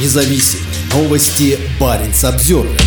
независим. Новости Баренц Обзервер.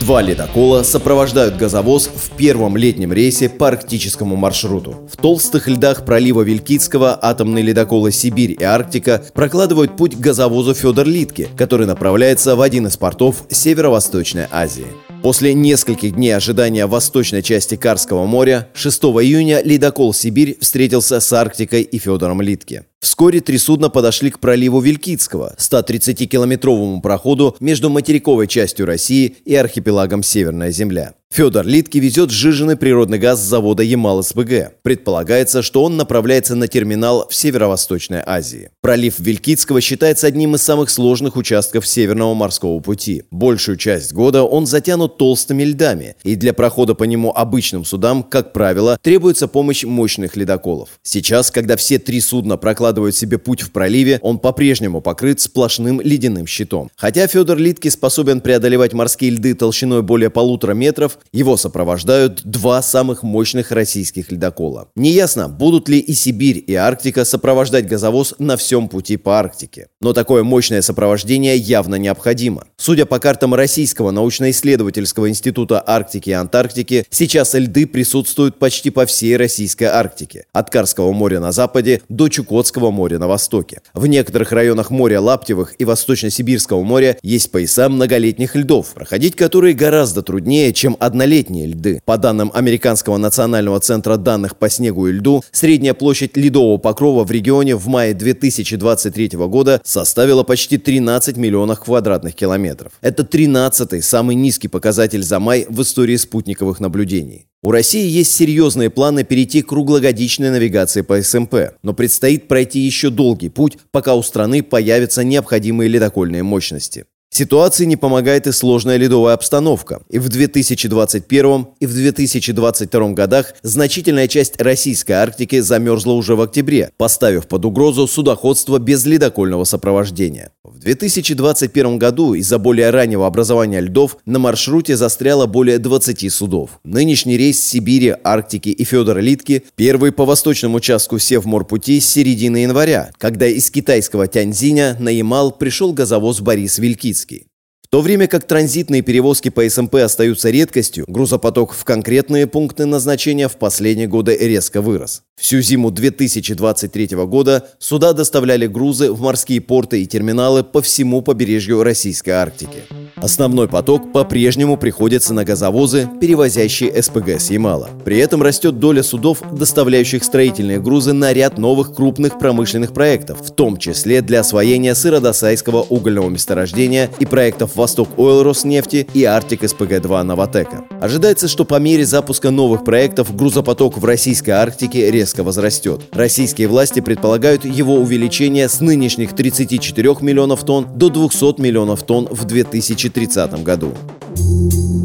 Два ледокола сопровождают газовоз в первом летнем рейсе по арктическому маршруту. В толстых льдах пролива Вилькицкого атомные ледоколы «Сибирь» и «Арктика» прокладывают путь к газовозу «Федор Литке», который направляется в один из портов Северо-Восточной Азии. После нескольких дней ожидания в восточной части Карского моря 6 июня ледокол «Сибирь» встретился с Арктикой и Федором Литке. Вскоре три судна подошли к проливу Вилькицкого, 130-километровому проходу между материковой частью России и архипелагом Северная Земля. Федор Литки везет сжиженный природный газ с завода Ямал-СПГ. Предполагается, что он направляется на терминал в Северо-Восточной Азии. Пролив Вилькицкого считается одним из самых сложных участков Северного морского пути. Большую часть года он затянут толстыми льдами, и для прохода по нему обычным судам, как правило, требуется помощь мощных ледоколов. Сейчас, когда все три судна прокладывают себе путь в проливе, он по-прежнему покрыт сплошным ледяным щитом. Хотя Федор Литки способен преодолевать морские льды толщиной более полутора метров, его сопровождают два самых мощных российских ледокола. Неясно, будут ли и Сибирь, и Арктика сопровождать газовоз на всем пути по Арктике. Но такое мощное сопровождение явно необходимо. Судя по картам Российского научно-исследовательского института Арктики и Антарктики, сейчас льды присутствуют почти по всей российской Арктике. От Карского моря на западе до Чукотского моря на востоке. В некоторых районах моря Лаптевых и Восточно-Сибирского моря есть пояса многолетних льдов, проходить которые гораздо труднее, чем однолетние льды. По данным Американского национального центра данных по снегу и льду, средняя площадь ледового покрова в регионе в мае 2023 года составила почти 13 миллионов квадратных километров. Это 13-й самый низкий показатель за май в истории спутниковых наблюдений. У России есть серьезные планы перейти к круглогодичной навигации по СМП, но предстоит пройти еще долгий путь, пока у страны появятся необходимые ледокольные мощности. Ситуации не помогает и сложная ледовая обстановка. И в 2021 и в 2022 годах значительная часть российской Арктики замерзла уже в октябре, поставив под угрозу судоходство без ледокольного сопровождения. В 2021 году из-за более раннего образования льдов на маршруте застряло более 20 судов. Нынешний рейс Сибири, Арктики и Федора Литки – первый по восточному участку Севморпути с середины января, когда из китайского Тяньзиня на Ямал пришел газовоз Борис Вилькицкий. В то время как транзитные перевозки по СМП остаются редкостью, грузопоток в конкретные пункты назначения в последние годы резко вырос. Всю зиму 2023 года суда доставляли грузы в морские порты и терминалы по всему побережью Российской Арктики. Основной поток по-прежнему приходится на газовозы, перевозящие СПГ с Ямала. При этом растет доля судов, доставляющих строительные грузы на ряд новых крупных промышленных проектов, в том числе для освоения сыродосайского угольного месторождения и проектов Восток Ойл Роснефти и Арктик СПГ-2 Новотека. Ожидается, что по мере запуска новых проектов грузопоток в российской Арктике резко возрастет. Российские власти предполагают его увеличение с нынешних 34 миллионов тонн до 200 миллионов тонн в 2000 2030 году.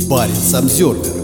Парень Самсервер